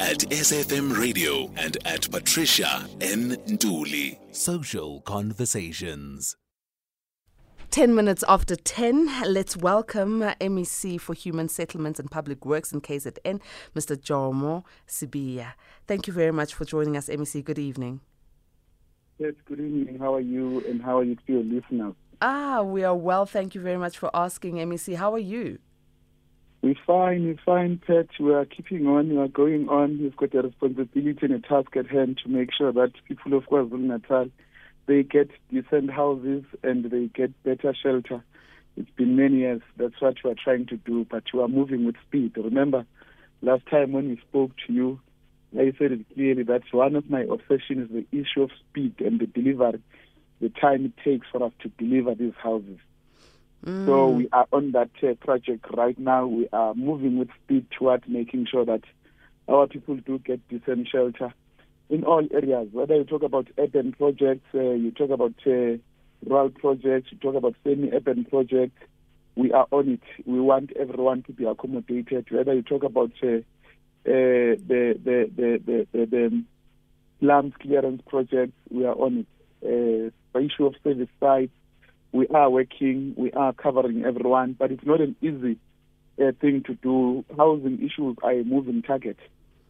at SFM Radio and at Patricia N. Nduli. Social Conversations. 10 minutes after 10, let's welcome MEC for Human Settlements and Public Works in KZN, Mr. Jomo Sibiya. Thank you very much for joining us, MEC. Good evening. Yes, good evening. How are you and how are you to your listeners? Ah, we are well. Thank you very much for asking, MEC. How are you? We're fine, we're fine, Pet. We are keeping on, we are going on. We've got a responsibility and a task at hand to make sure that people of KwaZulu Natal they get decent houses and they get better shelter. It's been many years. That's what we are trying to do, but we are moving with speed. Remember, last time when we spoke to you, I said it clearly that one of my obsessions is the issue of speed and the delivery, the time it takes for us to deliver these houses. Mm. So we are on that uh, project right now. We are moving with speed towards making sure that our people do get decent shelter in all areas, whether you talk about urban projects, uh, you talk about uh, rural projects, you talk about semi-urban projects, we are on it. We want everyone to be accommodated, whether you talk about uh, uh the, the, the, the, the, the slums clearance projects, we are on it. Uh, the issue of service sites, we are working, we are covering everyone, but it's not an easy uh, thing to do. Housing issues are a moving target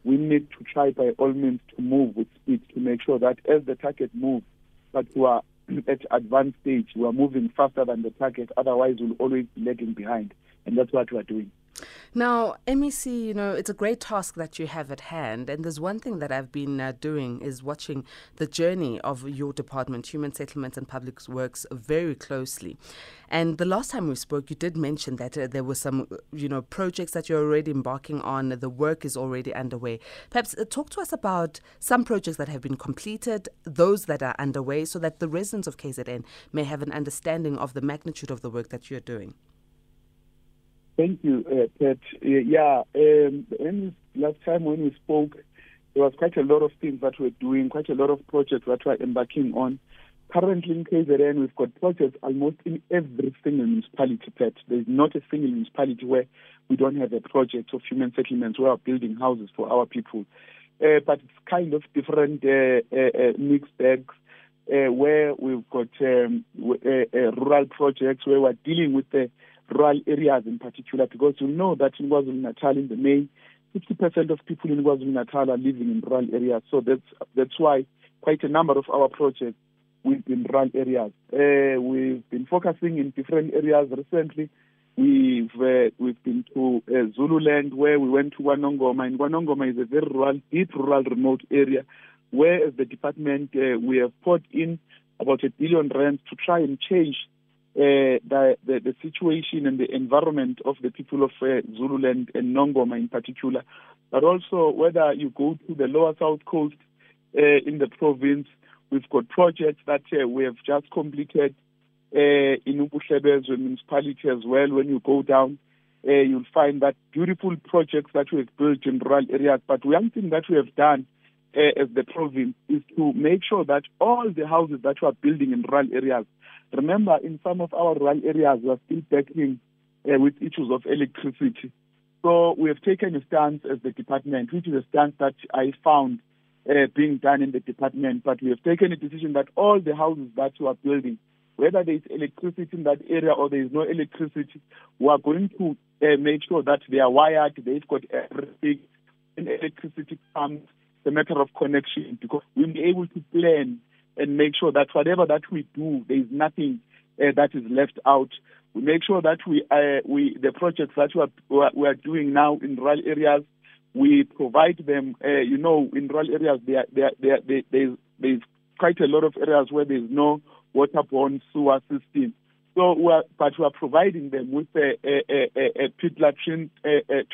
we need to try by all means to move with speed to make sure that as the target moves, that we are at advanced stage, we are moving faster than the target. Otherwise, we'll always be lagging behind, and that's what we are doing. Now, MEC, you know, it's a great task that you have at hand. And there's one thing that I've been uh, doing is watching the journey of your department, Human Settlements and Public Works, very closely. And the last time we spoke, you did mention that uh, there were some, you know, projects that you're already embarking on. The work is already underway. Perhaps uh, talk to us about some projects that have been completed, those that are underway, so that the residents of KZN may have an understanding of the magnitude of the work that you're doing. Thank you, uh, Pat. Uh, yeah, um, last time when we spoke, there was quite a lot of things that we're doing, quite a lot of projects that we're embarking on. Currently in KZN, we've got projects almost in every single municipality, Pat. There's not a single municipality where we don't have a project of human settlements where we're building houses for our people. Uh, but it's kind of different uh, uh, uh mixed bags. Where we've got um, rural projects where we're dealing with the rural areas in particular, because you know that in KwaZulu Natal in the May, 50% of people in KwaZulu Natal are living in rural areas. So that's that's why quite a number of our projects will be in rural areas. Uh, we've been focusing in different areas recently. We've uh, we've been to uh, Zululand where we went to KwaNongoma, and KwaNongoma is a very rural, deep rural, remote area where, as the department, uh, we have put in about a billion rand to try and change uh, the, the, the situation and the environment of the people of uh, Zululand and Nongoma in particular, but also whether you go to the lower south coast uh, in the province, we've got projects that uh, we have just completed uh, in Ubuhlebezwe municipality as well. When you go down, uh, you'll find that beautiful projects that we have built in rural areas. But one thing that we have done uh, as the province is to make sure that all the houses that we are building in rural areas Remember, in some of our rural areas, we are still battling uh, with issues of electricity. So we have taken a stance as the department, which is a stance that I found uh, being done in the department. But we have taken a decision that all the houses that we are building, whether there is electricity in that area or there is no electricity, we are going to uh, make sure that they are wired, they've got everything. When electricity comes, it's a matter of connection because we'll be able to plan and make sure that whatever that we do, there is nothing uh, that is left out. We make sure that we, uh, we the projects that we are, we are doing now in rural areas, we provide them. Uh, you know, in rural areas, there, there, there, there, there's, there's quite a lot of areas where there's no waterborne sewer system. So, we are, but we are providing them with a, a, a, a pit latrine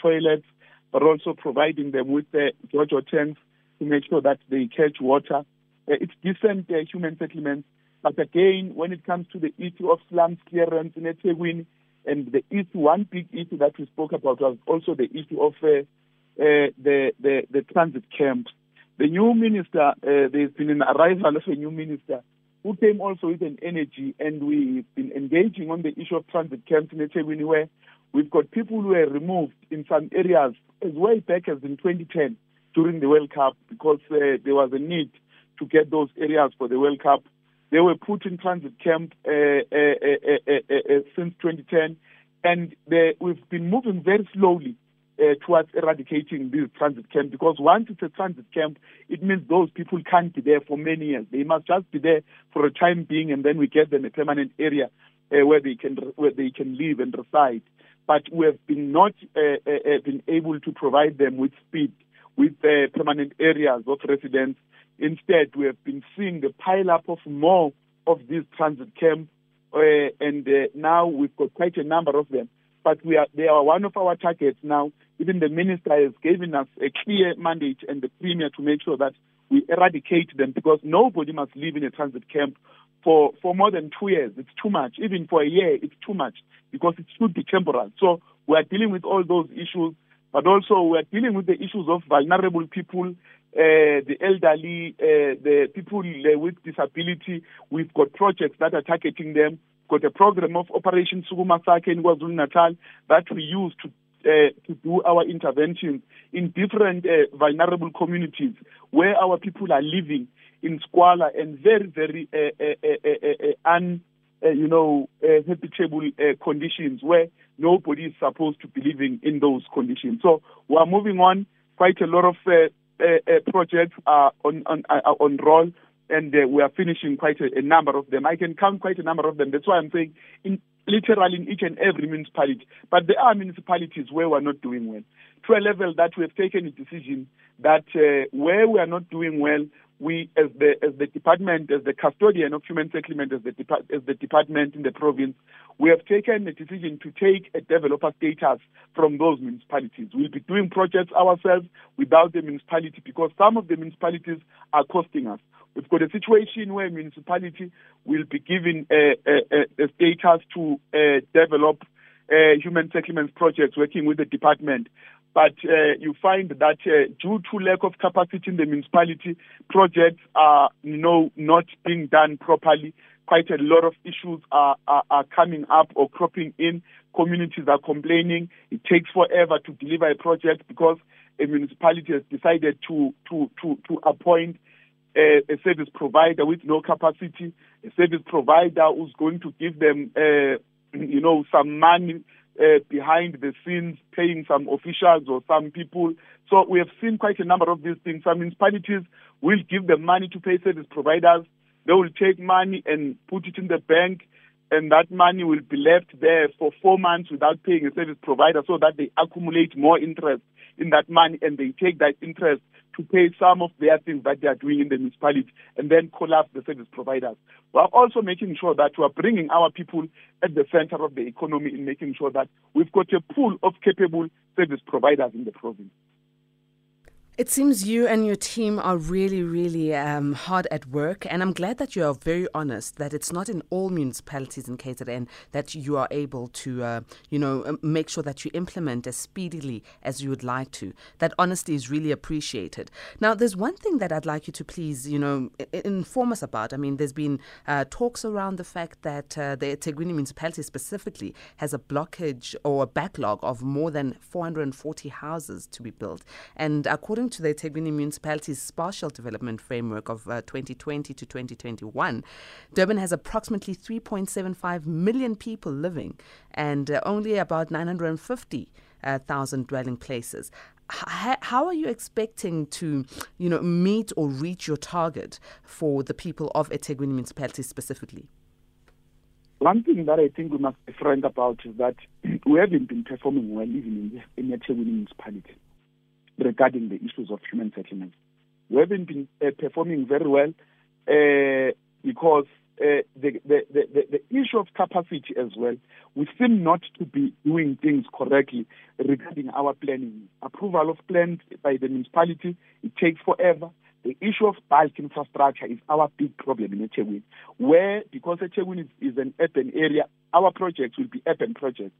toilets, but also providing them with the Jojo tanks to make sure that they catch water uh, it's decent uh, human settlements. But again, when it comes to the issue of slums clearance in eThekwini, and the issue, one big issue that we spoke about was also the issue of uh, uh, the, the, the transit camps. The new minister, uh, there's been an arrival of a new minister who came also with an energy, and we've been engaging on the issue of transit camps in eThekwini, where we've got people who were removed in some areas as way back as in 2010 during the World Cup because uh, there was a need to get those areas for the World Cup. They were put in transit camp uh, uh, uh, since 2010, and they, we've been moving very slowly uh, towards eradicating this transit camp because once it's a transit camp, it means those people can't be there for many years. They must just be there for a time being, and then we get them a permanent area uh, where they can where they can live and reside. But we have been not uh, uh, uh been able to provide them with speed, with uh, permanent areas of residence. Instead, we have been seeing the pile up of more of these transit camps, uh, and uh, now we've got quite a number of them but we are they are one of our targets now. Even the minister has given us a clear mandate and the premier to make sure that we eradicate them because nobody must live in a transit camp for, for more than two years. It's too much. Even for a year, it's too much because it should be temporal. So we are dealing with all those issues, but also we are dealing with the issues of vulnerable people, uh, the elderly, uh, the people uh, with disability. We've got projects that are targeting them got a program of Operation Sukuma Sakhe in KwaZulu Natal that we use to uh, to do our interventions in different uh, vulnerable communities where our people are living in squalor and very very uh un you know habitable conditions where nobody is supposed to be living in those conditions. So we are moving on. Quite a lot of projects are on on, are on roll and uh, we are finishing quite a, a, number of them. I can count quite a number of them. That's why I'm saying in literally in each and every municipality. But there are municipalities where we're not doing well. To a level that we have taken a decision that uh, where we are not doing well, we as the as the department, as the custodian of human settlement, as the as the department in the province, we have taken a decision to take a developer status from those municipalities. We'll be doing projects ourselves without the municipality because some of the municipalities are costing us. We've got a situation where municipality will be given a, a, a status to uh, develop uh, human settlements projects working with the department. But uh, you find that uh, due to lack of capacity in the municipality, projects are you know, not being done properly. Quite a lot of issues are, are, are coming up or cropping in. Communities are complaining. It takes forever to deliver a project because a municipality has decided to, to, to, to appoint a, a, service provider with no capacity, a service provider who's going to give them, uh, you know, some money uh, behind the scenes, paying some officials or some people. So we have seen quite a number of these things. Some municipalities will give the money to pay service providers. They will take money and put it in the bank, and that money will be left there for four months without paying a service provider so that they accumulate more interest in that money and they take that interest to pay some of their things that they are doing in the municipality and then collapse the service providers. We are also making sure that we are bringing our people at the center of the economy in making sure that we've got a pool of capable service providers in the province. It seems you and your team are really, really um, hard at work, and I'm glad that you are very honest that it's not in all municipalities in KZN that you are able to, uh, you know, um, make sure that you implement as speedily as you would like to. That honesty is really appreciated. Now, there's one thing that I'd like you to please, you know, inform us about. I mean, there's been uh, talks around the fact that uh, the eThekwini municipality specifically has a blockage or a backlog of more than 440 houses to be built, and according to the eThekwini Municipality's Spatial Development Framework of uh, 2020 to 2021, Durban has approximately 3.75 million people living and uh, only about 950,000 uh, dwelling places. How are you expecting to, you know, meet or reach your target for the people of eThekwini municipality specifically? One thing that I think we must be frank about is that we haven't been performing well even in in eThekwini municipality regarding the issues of human settlements. We haven't been uh, performing very well uh, because uh, the, the, the, the, issue of capacity as well, we seem not to be doing things correctly regarding our planning. Approval of plans by the municipality, it takes forever. The issue of bulk infrastructure is our big problem in eThekwini, where because eThekwini is, is an urban area, our projects will be urban projects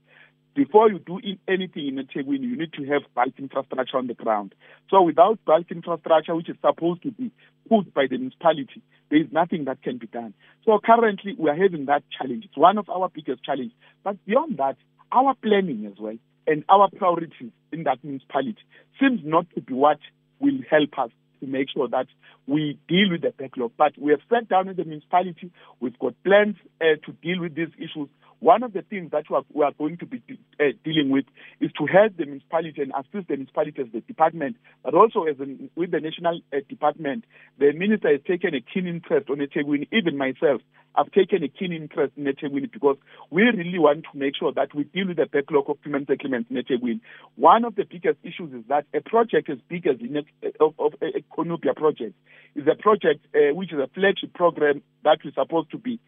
before you do anything in eThekwini, you need to have bulk infrastructure on the ground. So without bulk infrastructure, which is supposed to be put by the municipality, there is nothing that can be done. So currently, we are having that challenge. It's one of our biggest challenges. But beyond that, our planning as well and our priorities in that municipality seems not to be what will help us to make sure that we deal with the backlog. But we have sat down in the municipality, we've got plans uh, to deal with these issues. One of the things that we are, going to be uh, dealing with is to help the municipality and assist the municipality as the department, but also as in, with the national uh, department. The minister has taken a keen interest on eThekwini, even myself. I've taken a keen interest in eThekwini because we really want to make sure that we deal with the backlog of human settlements in eThekwini. One of the biggest issues is that a project as big as the of, of a Cornubia project is a project uh, which is a flagship program that we're supposed to be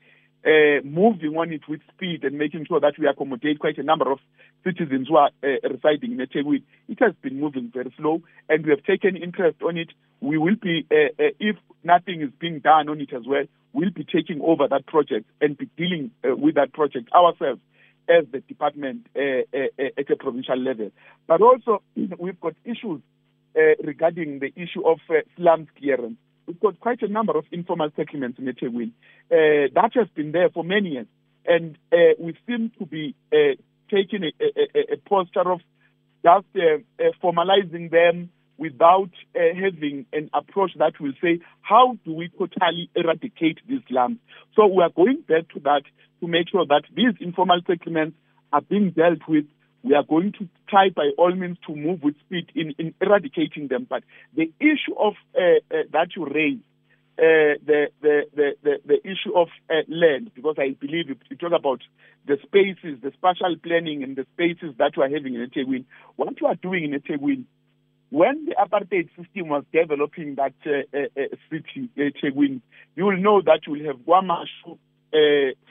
uh, moving on it with speed and making sure that we accommodate quite a number of citizens who are uh, residing in eThekwini. It has been moving very slow, and we have taken interest on it. We will be, uh, if nothing is being done on it as well, we'll be taking over that project and be dealing with that project ourselves as the department at a provincial level. But also, we've got issues regarding the issue of slums clearance we've got quite a number of informal settlements in eThekwini. Uh, that has been there for many years. And uh, we seem to be uh, taking a, a, a, posture of just uh, uh, formalizing them without uh, having an approach that will say, how do we totally eradicate these slums? So we are going back to that to make sure that these informal settlements are being dealt with we are going to try by all means to move with speed in, in eradicating them. But the issue of uh, uh, that you raise, uh, the, the, the, the, the issue of uh, land, because I believe you, you talk about the spaces, the spatial planning and the spaces that we are having in eThekwini. What you are doing in eThekwini, when the apartheid system was developing that uh, uh, city, eThekwini, you will know that you will have KwaMashu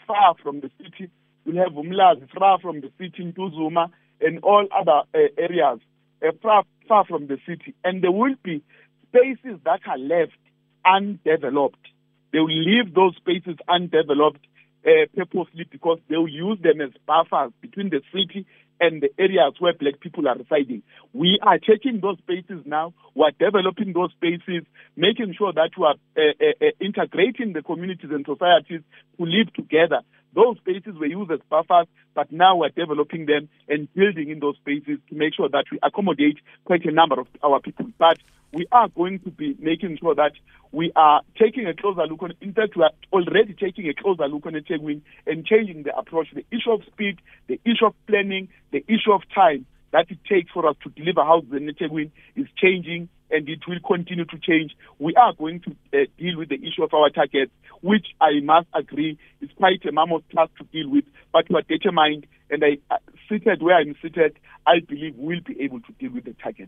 far from the city, you will have Umlazi far from the city, Ntuzuma, and all other uh, areas uh, far, far from the city. And there will be spaces that are left undeveloped. They will leave those spaces undeveloped uh, purposely because they will use them as buffers between the city and the areas where black people are residing. We are taking those spaces now, we are developing those spaces, making sure that we are uh, uh, uh integrating the communities and societies to live together those spaces were used as buffers, but now we're developing them and building in those spaces to make sure that we accommodate quite a number of our people. But we are going to be making sure that we are taking a closer look on In fact, we are already taking a closer look on eThekwini and changing the approach. The issue of speed, the issue of planning, the issue of time that it takes for us to deliver houses in eThekwini is changing and it will continue to change. We are going to uh, deal with the issue of our targets, which I must agree is quite a mammoth task to deal with, but we are determined, and I, uh, seated where I'm seated, I believe we'll be able to deal with the target.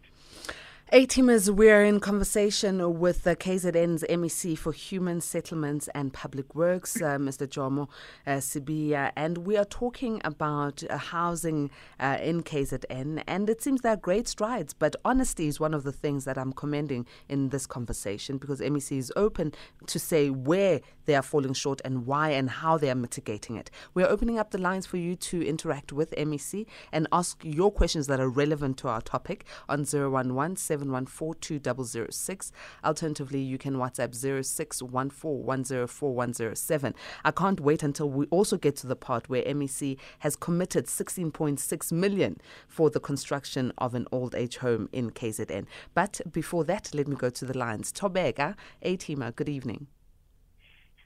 A-teamers, we're in conversation with the KZN's MEC for Human Settlements and Public Works, uh, Mr. Jomo uh, Sibiya, and we are talking about uh, housing uh, in KZN. And it seems there are great strides, but honesty is one of the things that I'm commending in this conversation because MEC is open to say where they are falling short and why and how they are mitigating it. We are opening up the lines for you to interact with MEC and ask your questions that are relevant to our topic on 011 07142006. Alternatively, you can WhatsApp 0614104107. I can't wait until we also get to the part where MEC has committed 16.6 million for the construction of an old age home in KZN. But before that, let me go to the lines. Thobeka, A-Teamer, good evening.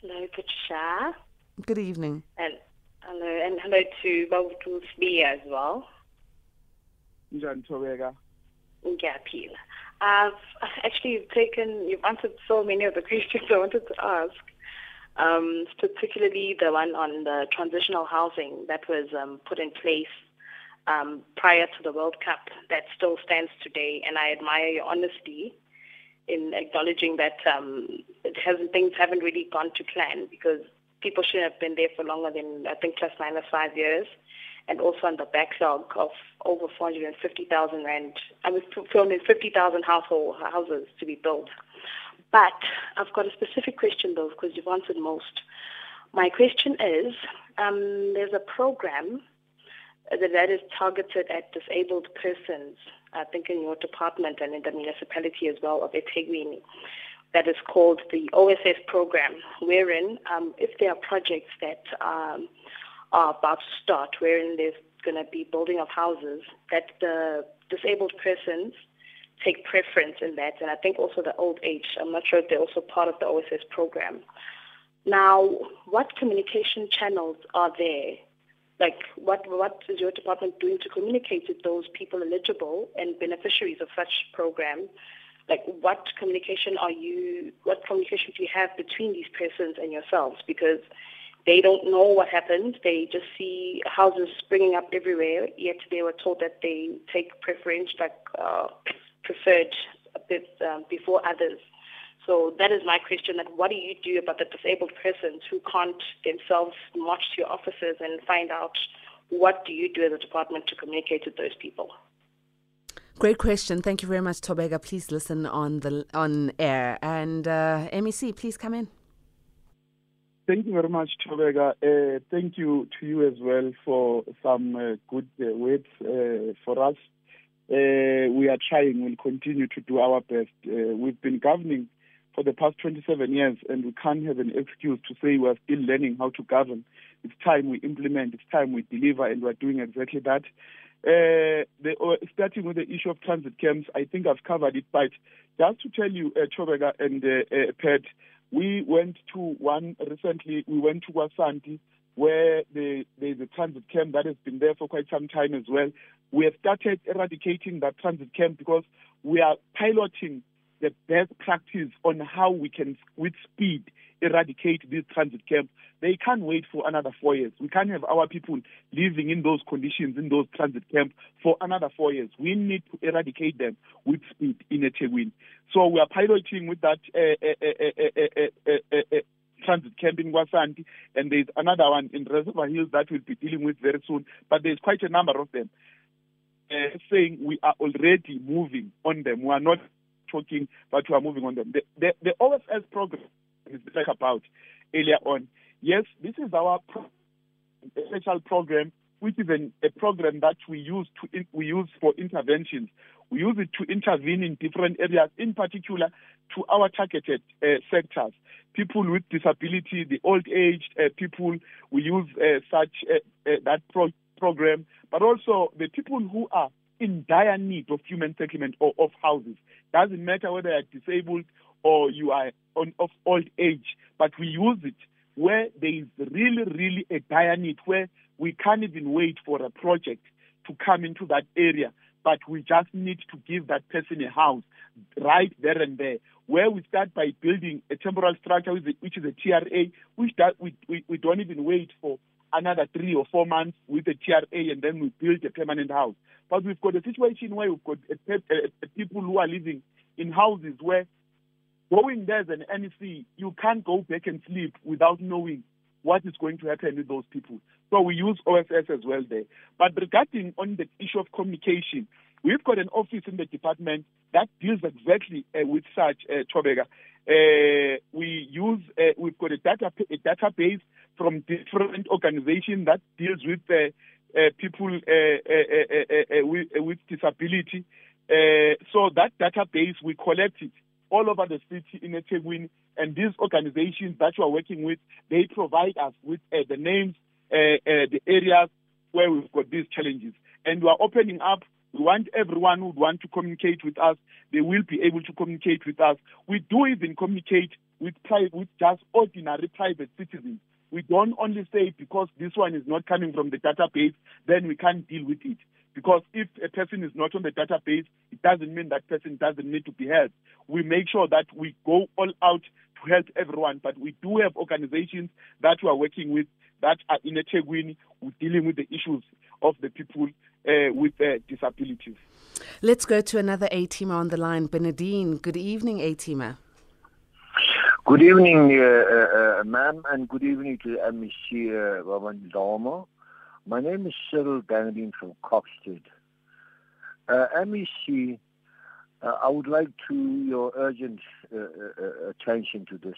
Hello, Patricia. Good evening. And hello, and hello to Babutu Sbiya as well. Njani Thobeka? ngiyaphila I've actually taken, you've answered so many of the questions I wanted to ask, um, particularly the one on the transitional housing that was um, put in place um, prior to the World Cup that still stands today. And I admire your honesty in acknowledging that um, things haven't really gone to plan because people shouldn't have been there for longer than, I think, plus minus five years and also on the backlog of over 450,000 rand. I filming 50,000 household houses to be built. But I've got a specific question though, because you've answered most. My question is, um, there's a program that, that is targeted at disabled persons, I think in your department and in the municipality as well of eThekwini, that is called the OSS program, wherein um, if there are projects that um, are about to start, wherein there's going to be building of houses, that the disabled persons take preference in that. And I think also the old age, I'm not sure if they're also part of the OSS program. Now, what communication channels are there? Like, what, what is your department doing to communicate with those people eligible and beneficiaries of such program? Like, what communication are you, what communication do you have between these persons and yourselves? Because they don't know what happened. They just see houses springing up everywhere, yet they were told that they take preference, like uh, preferred a bit um, before others. So that is my question, that what do you do about the disabled persons who can't themselves march to your offices and find out what do you do as a department to communicate with those people? Great question. Thank you very much, Thobeka. Please listen on the on air. And uh, MEC, please come in. Thank you very much, Thobeka. Uh, thank you to you as well for some uh, good uh, words uh, for us. Uh, we are trying, we'll continue to do our best. Uh, we've been governing for the past 27 years, and we can't have an excuse to say we're still learning how to govern. It's time we implement, it's time we deliver, and we're doing exactly that. Uh, the, uh, starting with the issue of transit camps, I think I've covered it, but just to tell you, uh, Thobeka and uh, uh, Pat, we went to one recently, we went to Wasanti, where the, there's a transit camp that has been there for quite some time as well. We have started eradicating that transit camp because we are piloting the best practice on how we can, with speed, eradicate these transit camps. They can't wait for another four years. We can't have our people living in those conditions in those transit camps for another four years. We need to eradicate them with speed in eThekwini. So we are piloting with that uh, uh, uh, transit camp in Wasanti, and there's another one in Reservoir Hills that we'll be dealing with very soon. But there's quite a number of them. Uh, saying we are already moving on them. We are not talking, but we are moving on them. The, the, the OSS program is like about earlier on. Yes, this is our pro- special program, which is an, a program that we use to we use for interventions. We use it to intervene in different areas, in particular to our targeted uh, sectors. People with disability, the old aged uh, people, we use uh, such uh, uh, that pro- program, but also the people who are in dire need of human settlement or of houses. Doesn't matter whether you're disabled or you are on, of old age, but we use it where there is really, really a dire need, where we can't even wait for a project to come into that area, but we just need to give that person a house right there and there. Where we start by building a temporal structure, which is a TRA, which that we, we, we don't even wait for another three or four months with a TRA and then we build a permanent house. But we've got a situation where we've got a, a, a people who are living in houses where going there as an MEC, you can't go back and sleep without knowing what is going to happen with those people. So we use OSS as well there. But regarding on the issue of communication, we've got an office in the department that deals exactly uh, with such, uh, Thobeka. Uh, we use, uh, we've got a, data, a database from different organizations that deals with uh, uh, people uh, uh, uh, uh with, with, disability. so that database, we collect it all over the city in eThekwini, and these organizations that you are working with, they provide us with the names, the areas where we've got these challenges. And we are opening up we want everyone who would want to communicate with us, they will be able to communicate with us. We do even communicate with, pri- with just ordinary private citizens. We don't only say because this one is not coming from the database, then we can't deal with it. Because if a person is not on the database, it doesn't mean that person doesn't need to be helped. We make sure that we go all out to help everyone, but we do have organizations that we are working with that are in eThekwini dealing with the issues of the people uh, with uh, disabilities. Let's go to another A-teamer on the line, Bernadine. Good evening, A-teamer. Good evening, uh, uh, uh, ma'am, and good evening to MEC uh, My name is Cyril Bernadine from Kokstad. Uh, MEC, uh, I would like to your urgent uh, attention to this.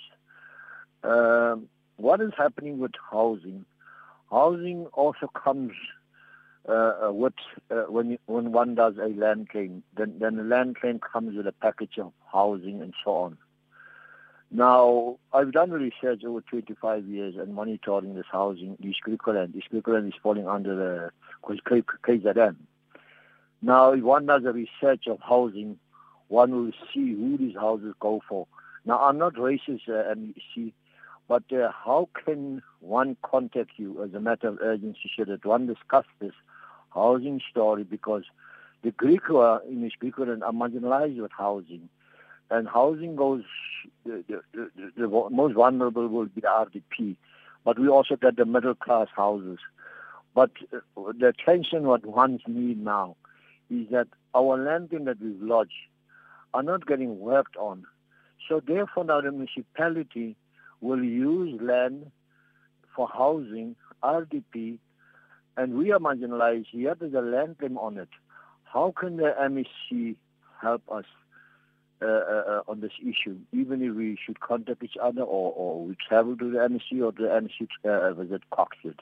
Um, what is happening with housing? Housing also comes with when when one does a land claim. Then then the land claim comes with a package of housing and so on. Now, I've done research over 25 years and monitoring this housing, East Griqualand. East Griqualand is falling under the KZN. Now, if one does a research of housing, one will see who these houses go for. Now, I'm not racist, uh, MEC, but uh, how can one contact you as a matter of urgency should one discuss this housing story because the Griqua in Griqualand are marginalized with housing. And housing goes, the, the, the, the, most vulnerable will be the RDP. But we also get the middle class houses. But uh, the attention what ones need now is that our land that we've lodged are not getting worked on. So therefore now the municipality will use land for housing, RDP, and we are marginalized. Yet there's a land claim on it. How can the MEC help us uh, uh, uh, on this issue, even if we should contact each other or, or we travel to the MEC or the MEC uh, visit Kokstad?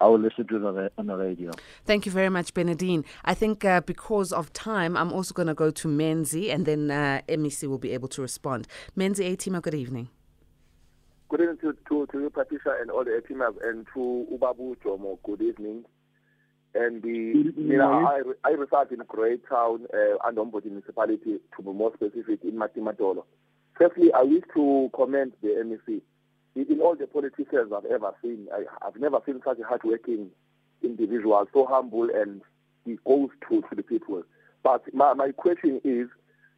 I will listen to it on the radio. Thank you very much, Benadine. I think uh, because of time, I'm also going to go to Menzi and then uh, MEC will be able to respond. Menzi, A-Team, good evening. Good evening to, to, to you, Patricia, and all the A-Teamers, and to Ubabu Jomo, good evening. And the, you know, I, I reside in Greytown, uh, Andombodi municipality, to be more specific, in Matimatolo. Firstly, I wish to commend the MEC in all the politicians I've ever seen, I, have never seen such a hardworking individual, so humble, and he goes to, to the people. But my, my question is,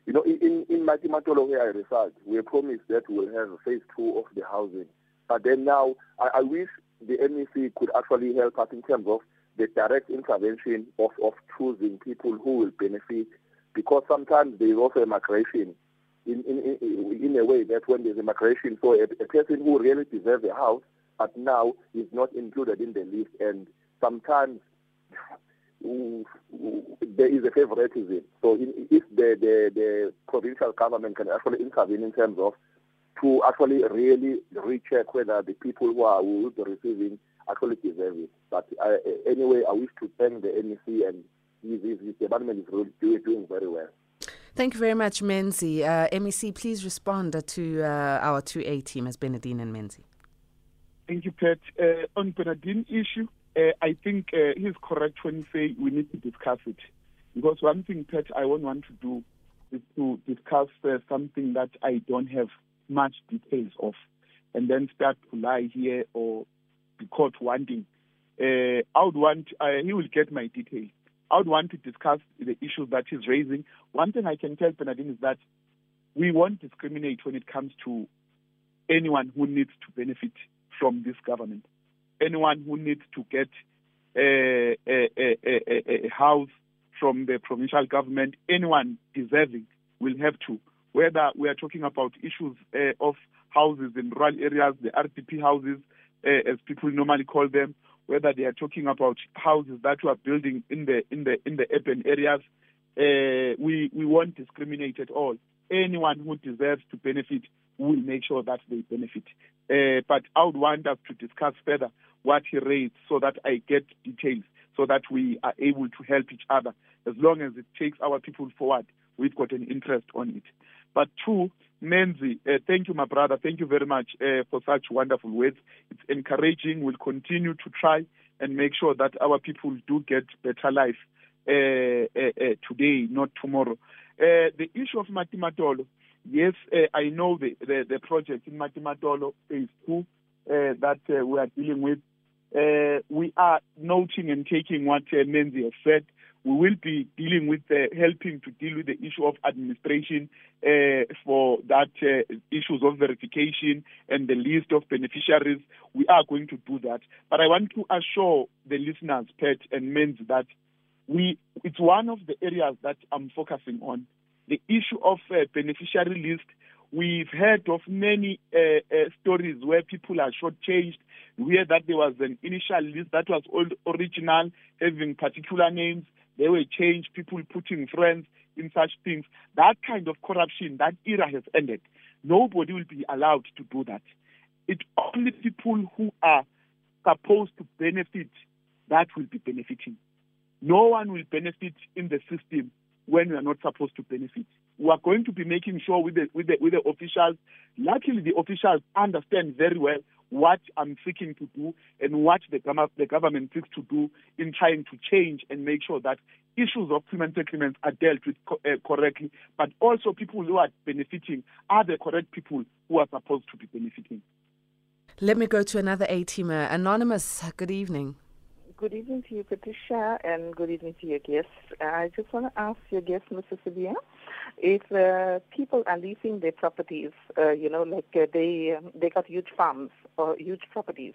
you know, in, in Matimatolo where I reside, we promised that we'll have phase two of the housing. But then now, I, I wish the MEC could actually help us in terms of the direct intervention of, of choosing people who will benefit, because sometimes there is also a migration in, in, in, in a way that when there's a migration for a, a person who really deserves a house, but now is not included in the list, and sometimes there is a favoritism. So if the, the, the provincial government can actually intervene in terms of to actually really recheck whether the people who are who will be receiving actually deserve it. But uh, anyway, I wish to thank the MEC and his, his, his department is really doing, doing very well. Thank you very much, Menzi. Uh, MEC, please respond to uh, our 2A team as Benadine and Menzi. Thank you, Pat. Uh, on Benadine issue, uh, I think uh, he's correct when he say we need to discuss it. Because one thing, Pat, I won't want to do is to discuss uh, something that I don't have much details of and then start to lie here or be caught wanting. Uh, I would want, uh, he will get my details. I would want to discuss the issues that he's raising. One thing I can tell Benadine is that we won't discriminate when it comes to anyone who needs to benefit from this government, anyone who needs to get uh, a, a, a, a house from the provincial government, anyone deserving will have to. Whether we are talking about issues uh, of houses in rural areas, the RDP houses, uh, as people normally call them, whether they are talking about houses that we are building in the in the in the urban areas, uh, we we won't discriminate at all. Anyone who deserves to benefit will make sure that they benefit. Uh, but I would want us to discuss further what he raised so that I get details so that we are able to help each other. As long as it takes our people forward, we've got an interest on it. But two, Menzi, uh, thank you, my brother. Thank you very much uh, for such wonderful words. It's encouraging. We'll continue to try and make sure that our people do get better life uh, uh, uh today, not tomorrow. The issue of Matimatolo, yes, I know the, the, the, project in Matimatolo phase two that we are dealing with. we are noting and taking what Menzi has said we will be dealing with uh, helping to deal with the issue of administration uh, for that uh, issues of verification and the list of beneficiaries. We are going to do that. But I want to assure the listeners, Pat and Menz, that we it's one of the areas that I'm focusing on. The issue of uh, beneficiary list. We've heard of many uh, uh, stories where people are shortchanged. We heard that there was an initial list that was all original, having particular names they were changed, people putting friends in such things. That kind of corruption, that era has ended. Nobody will be allowed to do that. It's only people who are supposed to benefit that will be benefiting. No one will benefit in the system when we are not supposed to benefit. We are going to be making sure with the, with the, with the officials, luckily the officials understand very well what I'm seeking to do and what the, the government seeks to do in trying to change and make sure that issues of human settlements are dealt with co- uh, correctly, but also people who are benefiting are the correct people who are supposed to be benefiting. Let me go to another A teamer. Anonymous, good evening. Good evening to you, Patricia, and good evening to your guests. I just want to ask your guest, Mr. Sibiya, if uh, people are leasing their properties, uh, you know, like uh, they um, they got huge farms or huge properties,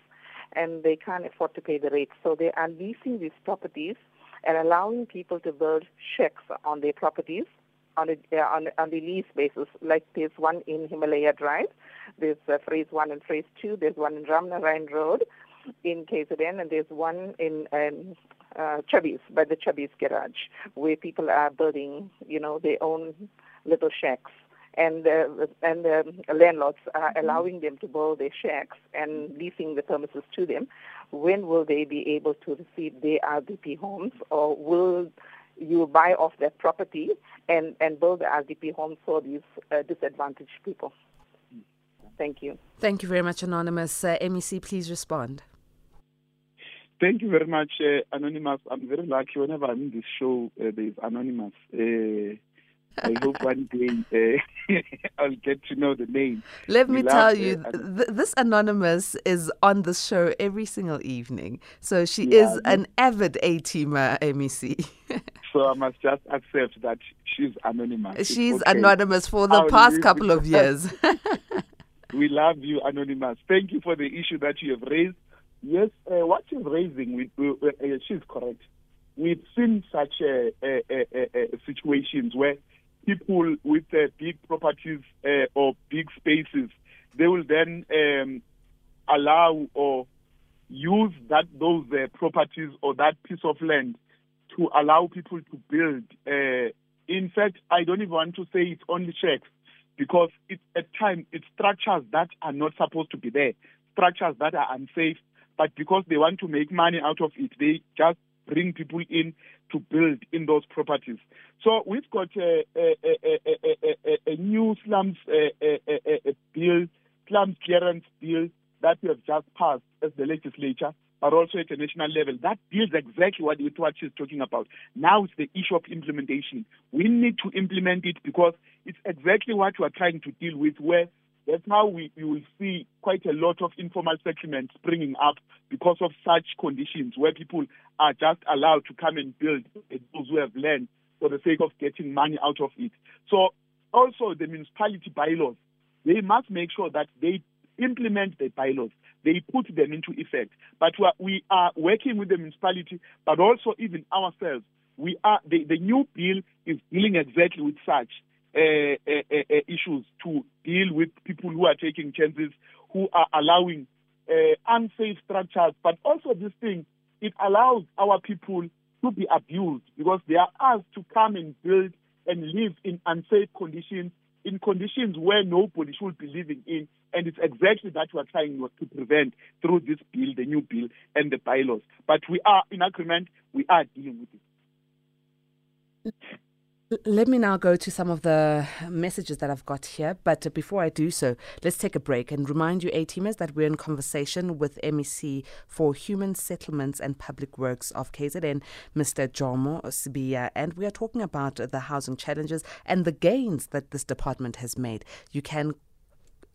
and they can't afford to pay the rate, so they are leasing these properties and allowing people to build shacks on their properties on a uh, on, on the lease basis. Like there's one in Himalaya Drive, there's uh, phase one and phase two, there's one in Ramnarayan Road in KZN, and there's one in um, uh, Chubby's, by the Chubby's garage, where people are building, you know, their own little shacks. And uh, and uh, landlords are mm-hmm. allowing them to build their shacks and leasing the premises to them. When will they be able to receive their RDP homes, or will you buy off that property and, and build the RDP homes for these uh, disadvantaged people? Thank you. Thank you very much, Anonymous. Uh, MEC, please respond. Thank you very much, uh, Anonymous. I'm very lucky whenever I'm in this show, uh, there's Anonymous. Uh, I hope one day uh, I'll get to know the name. Let we me tell you, uh, th- this Anonymous is on the show every single evening. So she yeah, is an avid A teamer, MEC. so I must just accept that she's anonymous. She's okay. anonymous for the I'll past couple of years. We love you, Anonymous. Thank you for the issue that you have raised. Yes, uh, what she's raising, we, we, uh, she's correct. We've seen such situations where people with uh, big properties uh, or big spaces, they will then um, allow or use that those uh, properties or that piece of land to allow people to build. in fact, I don't even want to say it's only shacks because it's at times it's structures that are not supposed to be there, structures that are unsafe, but because they want to make money out of it, they just bring people in to build in those properties. So we've got a, a, a, a new slums bill, slums clearance bill that we have just passed as the legislature, but also at a national level. That deals exactly what, what she's talking about. Now it's the issue of implementation. We need to implement it because it's exactly what we are trying to deal with, where that's how we, we will see quite a lot of informal settlements springing up because of such conditions where people are just allowed to come and build those who have land for the sake of getting money out of it. So also the municipality bylaws, they must make sure that they implement the bylaws. They put them into effect. But we are working with the municipality, but also even ourselves. We are the, the new bill is dealing exactly with such. Uh, uh, uh, issues to deal with people who are taking chances, who are allowing unsafe structures. But also, this thing, it allows our people to be abused because they are asked to come and build and live in unsafe conditions, in conditions where nobody should be living in. And it's exactly that we are trying to prevent through this bill, the new bill, and the bylaws. But we are in agreement, we are dealing with it. Let me now go to some of the messages that I've got here. But before I do so, let's take a break and remind you, A teamers, that we're in conversation with MEC for Human Settlements and Public Works of KZN, Mr. Jomo Sibiya. And we are talking about the housing challenges and the gains that this department has made. You can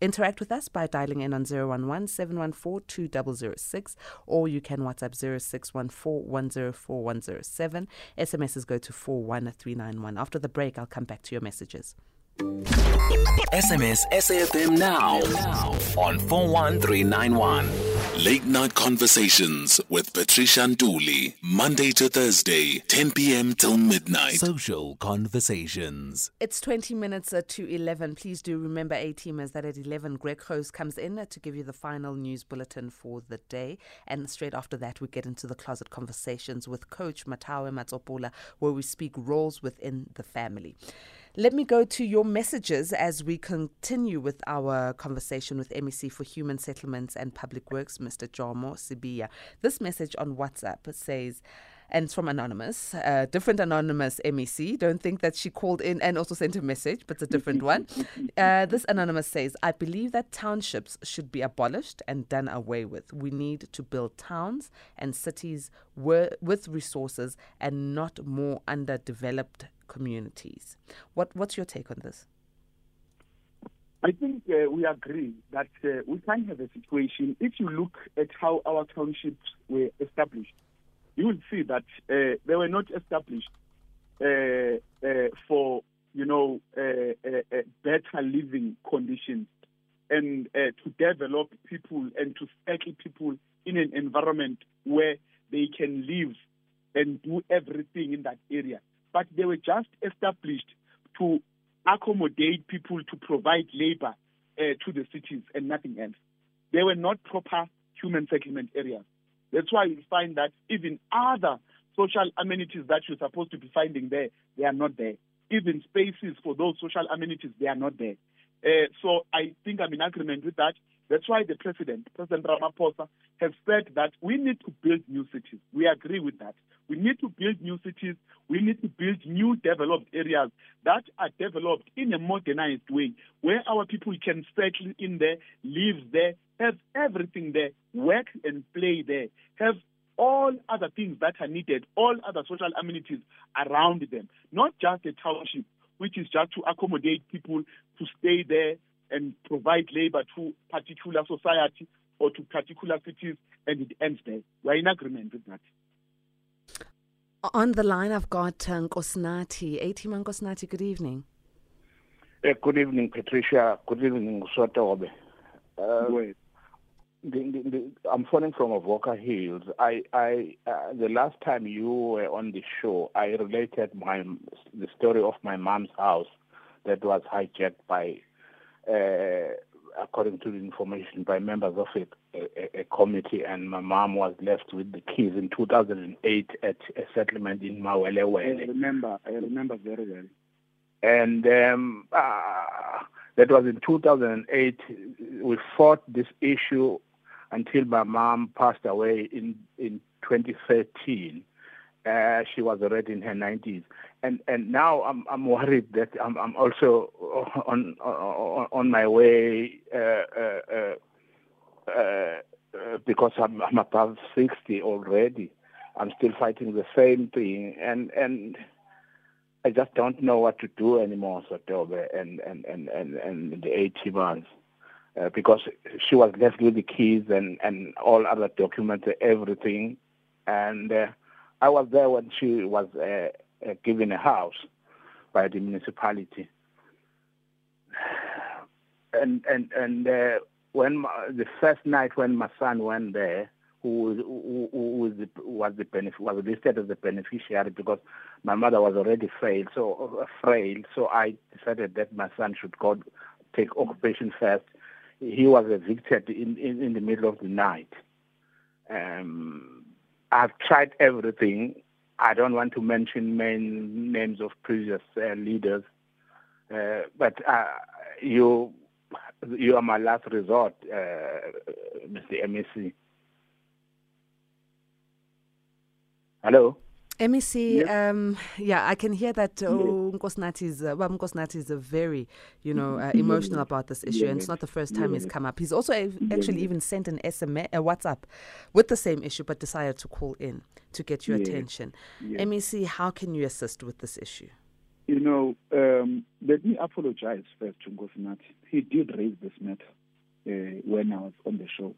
Interact with us by dialing in on 011 714 2006 or you can WhatsApp 0614 104 107. SMSs go to 41391. After the break, I'll come back to your messages. SMS SAFM now, now on 41391. Late night conversations with Patricia Nduli. Monday to Thursday, 10 p.m. till midnight. Social conversations. It's 20 minutes uh, to 11. Please do remember, A teamers, that at 11, Greg Host comes in uh, to give you the final news bulletin for the day. And straight after that, we get into the closet conversations with Coach Matawe Matsopula, where we speak roles within the family. Let me go to your messages as we continue with our conversation with MEC for Human Settlements and Public Works, Mr. Jomo Sibiya. This message on WhatsApp says, and it's from Anonymous, uh, different Anonymous MEC. Don't think that she called in and also sent a message, but it's a different one. Uh, this Anonymous says, I believe that townships should be abolished and done away with. We need to build towns and cities with resources and not more underdeveloped communities. What, what's your take on this? I think uh, we agree that uh, we can have a situation. If you look at how our townships were established, you will see that uh, they were not established uh, uh, for you know uh, better living conditions and to develop people and to settle people in an environment where they can live and do everything in that area. But they were just established to accommodate people to provide labor uh, to the cities and nothing else. They were not proper human settlement areas. That's why you find that even other social amenities that you're supposed to be finding there, they are not there. Even spaces for those social amenities, they are not there. Uh, so I think I'm in agreement with that. That's why the president, President Ramaphosa, has said that we need to build new cities. We agree with that. We need to build new cities. We need to build new developed areas that are developed in a modernized way, where our people can settle in there, live there, have everything there, work and play there, have all other things that are needed, all other social amenities around them, not just a township, which is just to accommodate people to stay there and provide labor to particular society or to particular cities, and it ends there. We're in agreement with that. On the line, I've got uh, Nkosinathi. Atima Nkosinathi, good evening. Uh, good evening, Patricia. Good evening, Sotobe. Uh, the, the, the, I'm phoning from Avoca Hills. I, I, uh, the last time you were on the show, I related my the story of my mom's house that was hijacked by uh, according to the information by members of a, a, a, committee, and my mom was left with the keys in 2008 at a settlement in Mawelewele. I remember, I remember very well. And um, uh, that was in 2008. We fought this issue until my mom passed away in, in 2013. Uh, she was already in her 90s, and and now I'm I'm worried that I'm I'm also on on, on my way uh, uh, uh, uh because I'm I'm above 60 already. I'm still fighting the same thing, and and I just don't know what to do anymore, Sotobe, and and and and, and the 80 months. Uh, because she was left with the keys and, and all other documents, everything. And uh, I was there when she was uh, uh, given a house by the municipality. And and and uh, when my, the first night when my son went there, who, who, who was the, was the benef- was listed as the beneficiary because my mother was already frail, so uh, frail. So I decided that my son should go take occupation first. He was evicted in, in, in the middle of the night. Um, I've tried everything. I don't want to mention main names of previous uh, leaders, uh, but uh, you you are my last resort, uh, Mr. MEC. Hello. MEC, yes. um, yeah, I can hear that oh, Nkosinathi is, uh, well, is a very, you know, uh, emotional about this issue, and it's not the first time he's come up. He's also actually even sent an SMS, a WhatsApp, with the same issue, but decided to call in to get your attention. MEC, how can you assist with this issue? You know, um, let me apologize first to Nkosinathi. He did raise this matter uh, when I was on the show,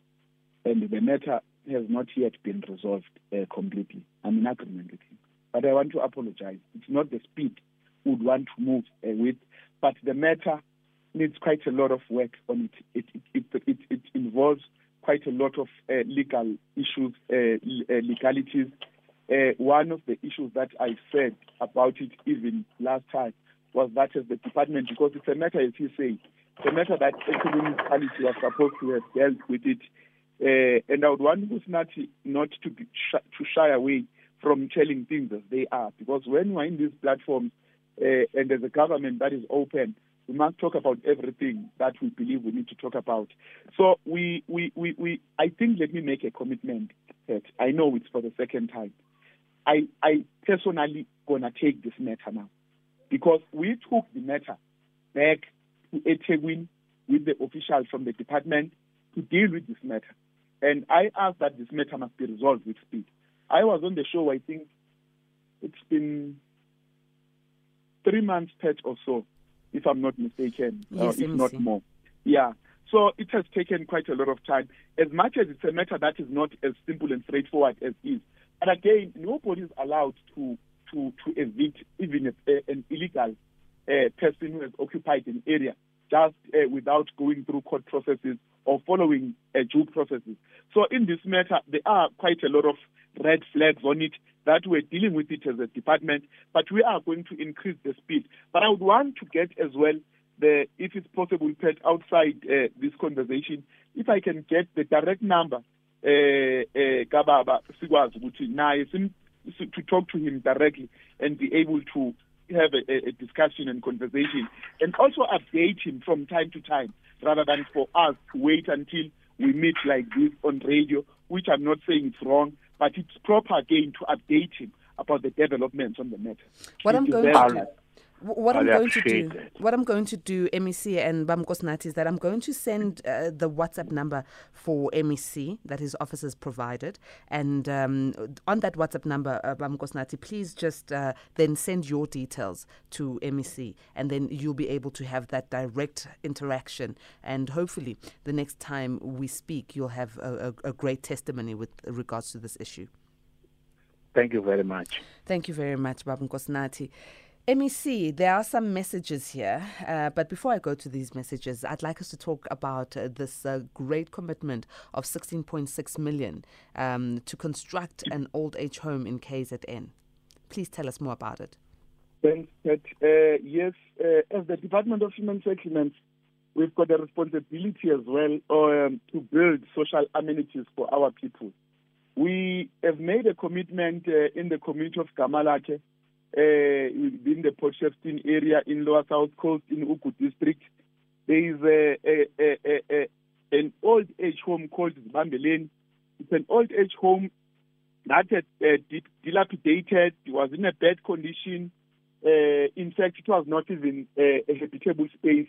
and the matter has not yet been resolved uh, completely. I'm in agreement with him. But I want to apologize. It's not the speed we would want to move uh, with, but the matter needs quite a lot of work on it. It, it, it, it, it involves quite a lot of uh, legal issues, uh, uh, legalities. Uh, one of the issues that I said about it even last time was that as the department, because it's a matter, as you say, it's a matter that the municipality was supposed to have dealt with it uh, and I would want Usnati not to be sh- to shy away from telling things as they are, because when we're in these platforms uh, and there's a government that is open, we must talk about everything that we believe we need to talk about. So we, we, we, we I think let me make a commitment that I know it's for the second time. I, I personally gonna take this matter now because we took the matter back to eThekwini with the officials from the department to deal with this matter. And I asked that this matter must be resolved with speed. I was on the show, I think it's been three months patch or so, if I'm not mistaken, yes, uh, if not more. Yeah. So it has taken quite a lot of time. As much as it's a matter that is not as simple and straightforward as is. And again, nobody is allowed to to to evict even a, an illegal uh, person who has occupied an area just uh, without going through court processes or following uh, due processes. So in this matter, there are quite a lot of red flags on it that we're dealing with it as a department, but we are going to increase the speed. But I would want to get as well the, if it's possible, outside uh, this conversation, if I can get the direct number, uh, uh, Kababa sikwazi ukuthi to talk to him directly and be able to have a, a, discussion and conversation and also update him from time to time rather than for us to wait until we meet like this on radio, which I'm not saying it's wrong, but it's proper again to update him about the developments on the matter. What I'm going to do, what I'm going to do, what I'm going to do, MEC and Bamkosnati, is that I'm going to send uh, the WhatsApp number for MEC that his office has provided, and um, on that WhatsApp number, uh, Bamkosnati, please just uh, then send your details to MEC, and then you'll be able to have that direct interaction, and hopefully the next time we speak, you'll have a, a, a great testimony with regards to this issue. Thank you very much. Thank you very much, Babam MEC, there are some messages here, uh, but before I go to these messages, I'd like us to talk about uh, this uh, great commitment of 16.6 million um, to construct an old age home in KZN. Please tell us more about it. Thanks, Pat. Uh, yes, uh, as the Department of Human Settlements, we've got a responsibility as well um, to build social amenities for our people. We have made a commitment uh, in the community of Gamalakhe uh, in the Port Shepstone area in Lower South Coast in Ugu district. There is a, a, a, a, an old age home called Zibambeleni. It's an old age home that had uh, dilapidated, it was in a bad condition. Uh, in fact, it was not even uh, a habitable space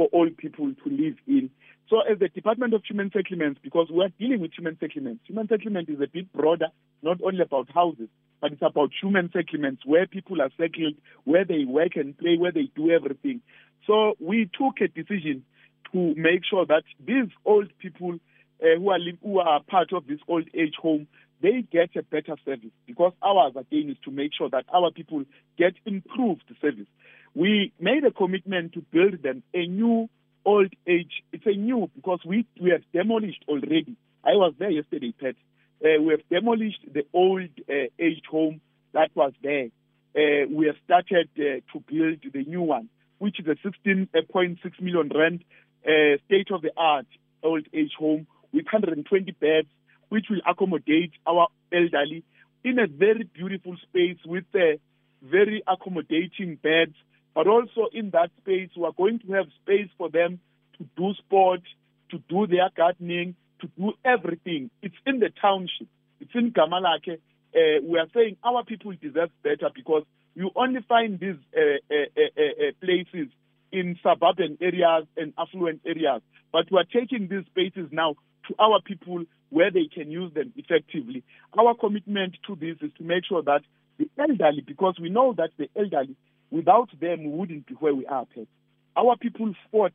for all people to live in. So as the Department of Human Settlements, because we are dealing with human settlements, human settlement is a bit broader, not only about houses, but it's about human settlements where people are settled, where they work and play, where they do everything. So we took a decision to make sure that these old people uh, who are who are part of this old age home they get a better service because ours again is to make sure that our people get improved service. We made a commitment to build them a new old age. It's a new because we we have demolished already. I was there yesterday, Pat uh, we have demolished the old uh, aged home that was there. Uh, we have started uh, to build the new one, which is a 16.6 million rand uh, state of the art old age home with 120 beds, which will accommodate our elderly in a very beautiful space with uh, very accommodating beds. But also in that space, we are going to have space for them to do sport, to do their gardening, to do everything. It's in the township. It's in Gamalakhe. Uh, we are saying our people deserve better because you only find these uh, uh, uh, uh, places in suburban areas and affluent areas. But we are taking these spaces now to our people where they can use them effectively. Our commitment to this is to make sure that the elderly, because we know that the elderly, without them, we wouldn't be where we are. Our people fought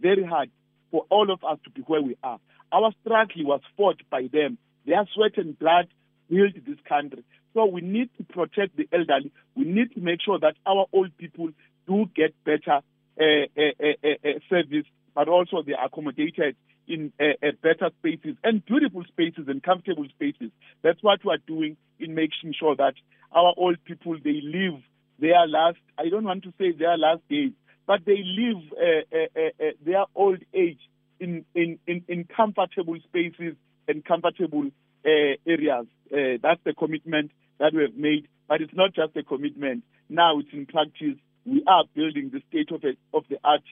very hard for all of us to be where we are. Our struggle was fought by them. Their sweat and blood built this country. So we need to protect the elderly. We need to make sure that our old people do get better uh, uh, uh, service, but also they are accommodated in better spaces and beautiful spaces and comfortable spaces. That's what we are doing in making sure that our old people they live their last. I don't want to say their last days, but they live uh, uh, uh, their old age in, in, in, in comfortable spaces and comfortable uh, areas. Uh, that's the commitment that we have made. But it's not just a commitment. Now it's in practice. We are building the state of, a, of the art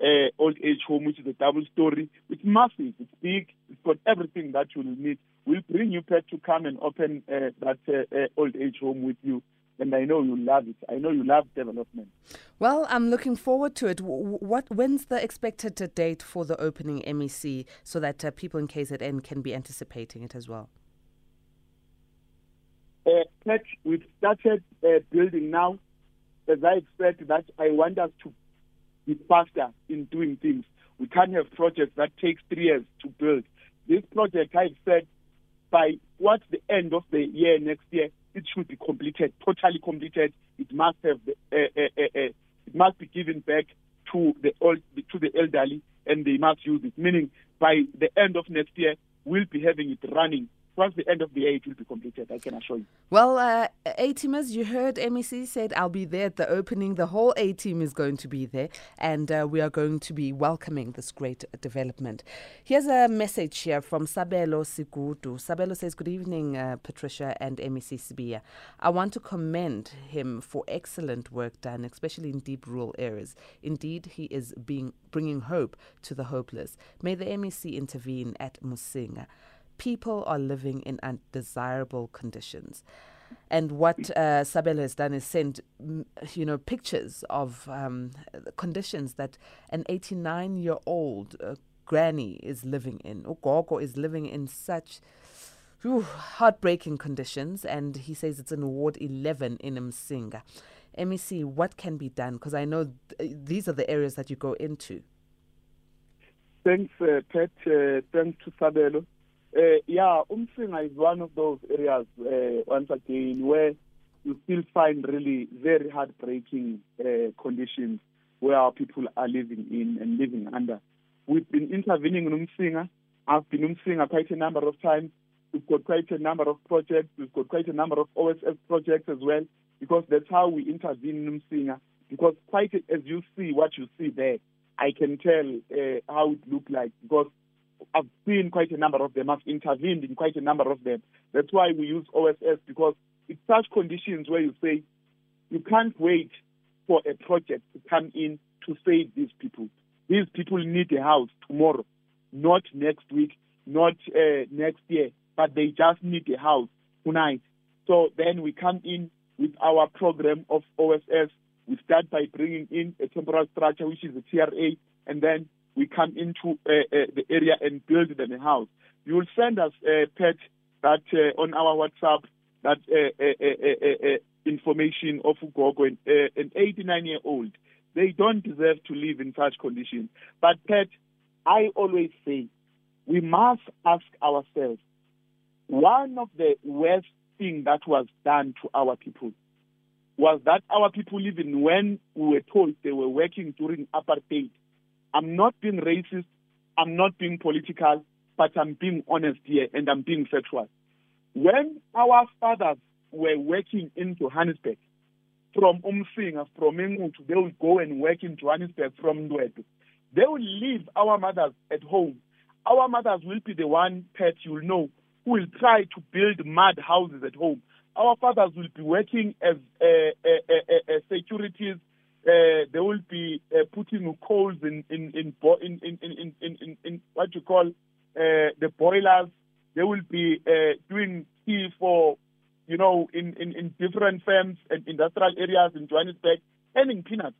uh, old age home, which is a double story. It's massive, it's big, it's got everything that you will need. We'll bring you, Pet, to come and open that old age home with you. And I know you love it. I know you love development. Well, I'm looking forward to it. What when's the expected date for the opening MEC so that uh, people in KZN can be anticipating it as well? Uh, we've started uh, building now. As I expect that I want us to be faster in doing things. We can't have projects that takes three years to build. This project, I've said, by what the end of the year next year, it should be completed, totally completed. It must have uh, uh, uh, it must be given back to the old, to the elderly, and they must use it. Meaning, by the end of next year, we'll be having it running once the end of the year it will be completed, I can assure you. Well, uh, A teamers, you heard MEC said I'll be there at the opening. The whole A team is going to be there, and uh, we are going to be welcoming this great development. Here's a message here from Sabelo Sigudu. Sabelo says, Good evening, uh, Patricia and MEC Sibiya. I want to commend him for excellent work done, especially in deep rural areas. Indeed, he is being bringing hope to the hopeless. May the MEC intervene at Msinga people are living in undesirable conditions. And what uh, has done is send, you know, pictures of um, conditions that an 89-year-old uh, granny is living in. Ugogo is living in such whew, heartbreaking conditions, and he says it's in Ward 11 in Msinga. MEC, what can be done? Because I know th- these are the areas that you go into. Thanks, uh, Pat. Uh, thanks to Sabelo. Uh, yeah, Umsinga is one of those areas, uh, once again, where you still find really very heartbreaking uh, conditions where our people are living in and living under. We've been intervening in Umsinga. I've been in Umsinga quite a number of times. We've got quite a number of projects. We've got quite a number of OSS projects as well, because that's how we intervene in Umsinga. Because quite as you see what you see there, I can tell uh, how it looked like because I've seen quite a number of them. I've intervened in quite a number of them. That's why we use OSS because it's such conditions where you say you can't wait for a project to come in to save these people. These people need a house tomorrow, not next week, not uh, next year, but they just need a house tonight. So then we come in with our program of OSS. We start by bringing in a temporary structure, which is a TRA, and then we come into uh, uh, the area and build them a house. You will send us, uh, Pet, that on our WhatsApp, that information of Ugogo, an, an 89-year-old. They don't deserve to live in such conditions. But, Pet, I always say we must ask ourselves, one of the worst things that was done to our people was that our people, even when we were told they were working during apartheid, I'm not being racist. I'm not being political, but I'm being honest here and I'm being factual. When our fathers were working in Johannesburg, from Umsinga, from Engutu, they would go and work in Johannesburg from Ndwedwe. They will leave our mothers at home. Our mothers will be the one pet you'll know who will try to build mud houses at home. Our fathers will be working as uh, uh, uh securities uh, they will be uh, putting coals in in in, in, in, in, in, in, in what you call uh, the boilers. They will be uh, doing tea for, you know, in, in, in different firms and industrial areas in Johannesburg, earning peanuts.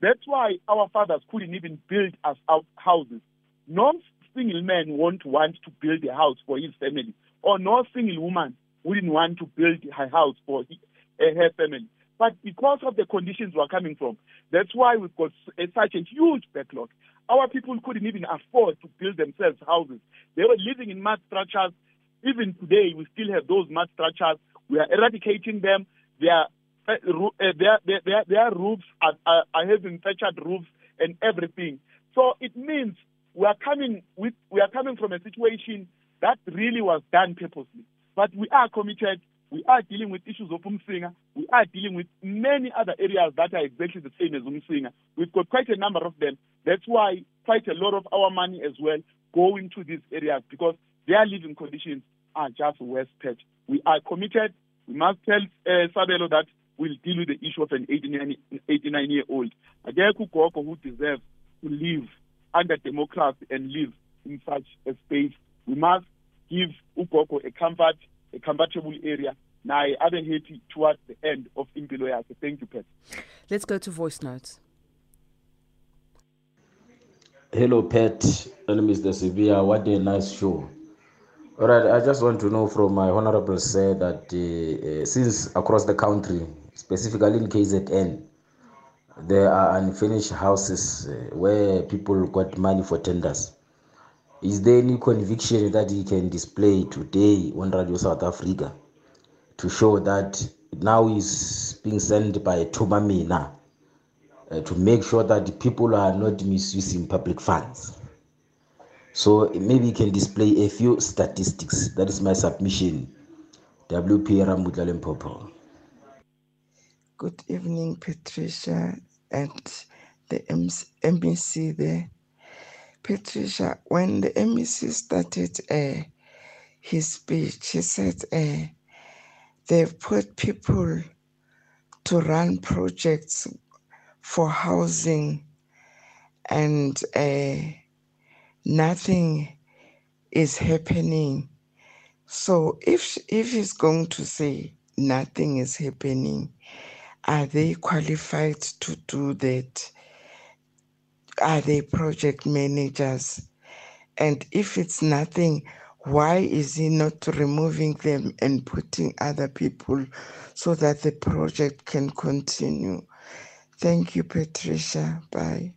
That's why our fathers couldn't even build us out houses. No single man won't want to build a house for his family, or no single woman wouldn't want to build a house for uh, her family. But because of the conditions we're coming from, that's why we've got such a huge backlog. Our people couldn't even afford to build themselves houses. They were living in mud structures. Even today, we still have those mud structures. We are eradicating them. Their, their, their, their roofs are, are, are having thatched roofs and everything. So it means we are coming with we are coming from a situation that really was done purposely. But we are committed we are dealing with issues of Umsinga. We are dealing with many other areas that are exactly the same as Umsinga. We've got quite a number of them. That's why quite a lot of our money as well go into these areas because their living conditions are just worse patch. We are committed. We must tell uh, Sabelo that we'll deal with the issue of an 89, 89 year old. Akekho ugogo who deserves to live under democracy and live in such a space. We must give ugogo a comfort, comfortable area naye abe happy towards the end of impilo yakhe. Thank you pat let's go to voice notes. Hello pat and mr Sibiya what a nice show. All right i just want to know from my honorable sir that uh, uh, since across the country specifically in kzn there are unfinished houses uh, where people got money for tenders is there any conviction that he can display today on radio south africa to show that now is being sent by Thuma Mina uh, to make sure that the people are not misusing public funds. So maybe you can display a few statistics. That is my submission. WP Ramutla Popo. Good evening, Patricia and the MEC there. Patricia, when the MEC started uh, his speech, he said, uh, They've put people to run projects for housing, and uh, nothing is happening. So if if he's going to say nothing is happening, are they qualified to do that? Are they project managers? And if it's nothing, why is he not removing them and putting other people so that the project can continue? Thank you, Patricia. Bye.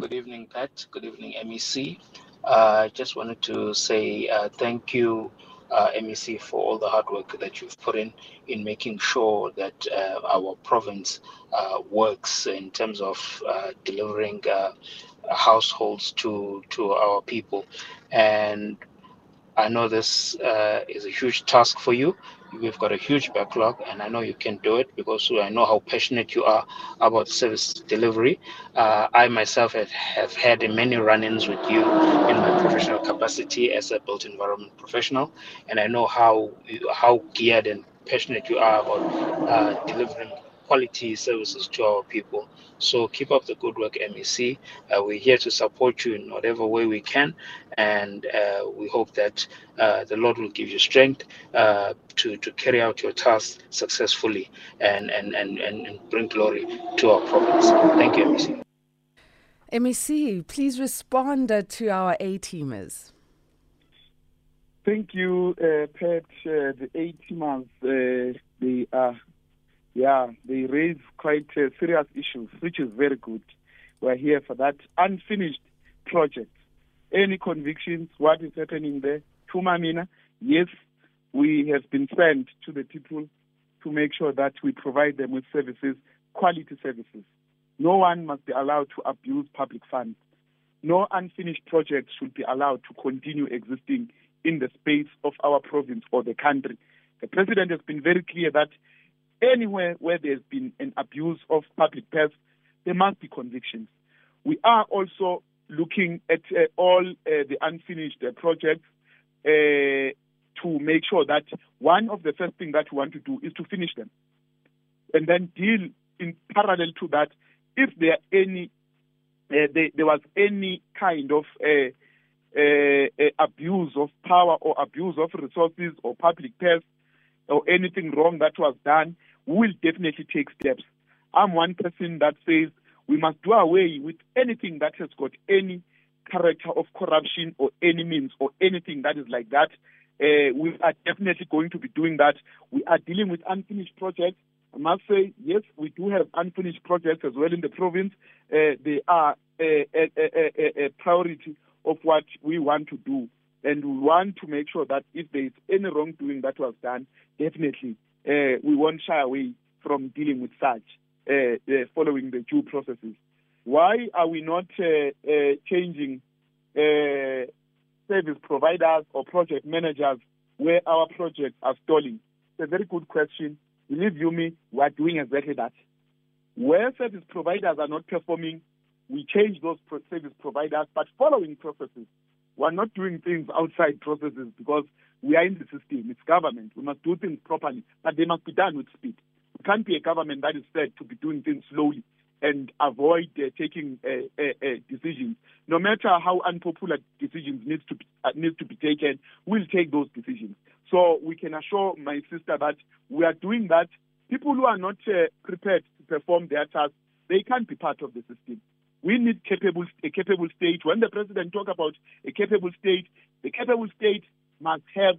Good evening, Pat. Good evening, MEC. I uh, just wanted to say uh, thank you, uh, MEC, for all the hard work that you've put in in making sure that uh, our province uh, works in terms of uh, delivering households to to our people. And I know this uh, is a huge task for you. We've got a huge backlog, and I know you can do it because I know how passionate you are about service delivery. Uh, I myself have, have had many run ins with you in my professional capacity as a built environment professional, and I know how, how geared and passionate you are about uh, delivering quality services to our people. So keep up the good work, MEC. Uh, we're here to support you in whatever way we can, and uh, we hope that uh, the Lord will give you strength uh, to to carry out your task successfully and and, and and bring glory to our province. Thank you, MEC. MEC, please respond uh, to our A teamers. Thank you, uh, Pat. the A teamers, they are yeah, they raise quite uh, serious issues, which is very good. We're here for that unfinished project. Any convictions, what is happening there? Thuma Mina, yes, we have been sent to the people to make sure that we provide them with services, quality services. No one must be allowed to abuse public funds. No unfinished project should be allowed to continue existing in the space of our province or the country. The president has been very clear that anywhere where there's been an abuse of public purse, there must be convictions. We are also looking at uh, all uh, the unfinished uh, projects uh, to make sure that one of the first things that we want to do is to finish them and then deal in parallel to that if there any uh, there, was any kind of uh, abuse of power or abuse of resources or public purse or anything wrong that was done, will definitely take steps. I'm one person that says we must do away with anything that has got any character of corruption or any means or anything that is like that. Uh, we are definitely going to be doing that. We are dealing with unfinished projects. I must say, yes, we do have unfinished projects as well in the province. Uh, they are a, a, a, a priority of what we want to do. And we want to make sure that if there is any wrongdoing that was done, definitely uh, we won't shy away from dealing with such, uh, uh, following the due processes. Why are we not changing service providers or project managers where our projects are stalling? It's a very good question. Believe you me, we are doing exactly that. Where service providers are not performing, we change those service providers, but following processes. We're not doing things outside processes because we are in the system. It's government. We must do things properly, but they must be done with speed. We can't be a government that is said to be doing things slowly and avoid uh, taking uh, uh, uh, decisions. No matter how unpopular decisions needs to be, uh, needs to be taken, we'll take those decisions. So we can assure my sister that we are doing that. People who are not uh, prepared to perform their tasks, they can't be part of the system. We need capable a capable state. When the president talk about a capable state, the capable state must have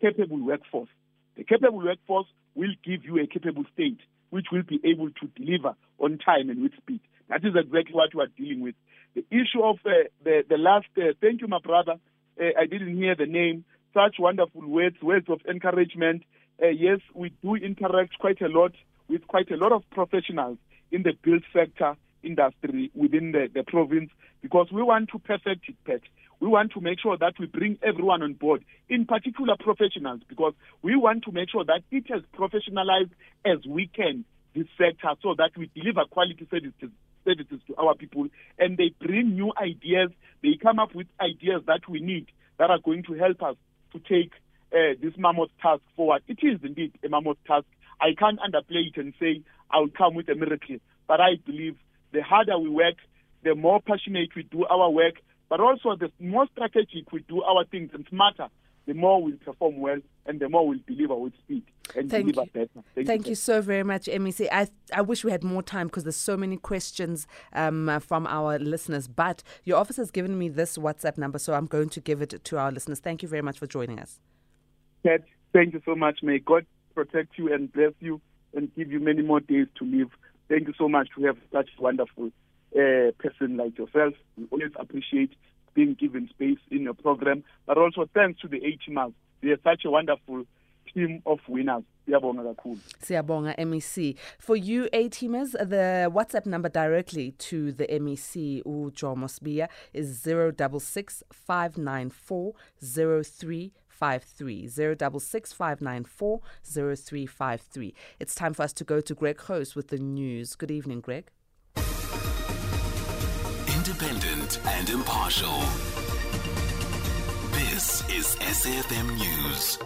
capable workforce. The capable workforce will give you a capable state which will be able to deliver on time and with speed. That is exactly what we are dealing with. The issue of uh, the, the last, uh, thank you, my brother. Uh, I didn't hear the name. Such wonderful words, words of encouragement. Uh, yes, we do interact quite a lot with quite a lot of professionals in the build sector industry within the, the province because we want to perfect it, Pet. We want to make sure that we bring everyone on board, in particular professionals, because we want to make sure that it is professionalized as we can this sector so that we deliver quality services services to our people and they bring new ideas. They come up with ideas that we need that are going to help us to take uh, this mammoth task forward. It is indeed a mammoth task. I can't underplay it and say i'll come with a miracle but i believe the harder we work the more passionate we do our work but also the more strategic we do our things and smarter, the more we'll perform well and the more we'll deliver with speed and Thank deliver you. better. Thank, Thank you, you so very much, MEC. I, I wish we had more time because there's so many questions um, from our listeners. But your office has given me this WhatsApp number, so I'm going to give it to our listeners. Thank you very much for joining us. Ted, thank you so much. May God protect you and bless you and give you many more days to live. Thank you so much to have such wonderful uh, person like yourself. We always appreciate being given space in your program, but also thanks to the A. They are such a wonderful team of winners. Siyabonga kakhulu. MEC. For you A teamers, the WhatsApp number directly to the MEC Ujomo Sibiya is 066 594 0353 066 0353. It's time for us to go to Greg Host with the news. Good evening, Greg independent and impartial. This is SAFM News.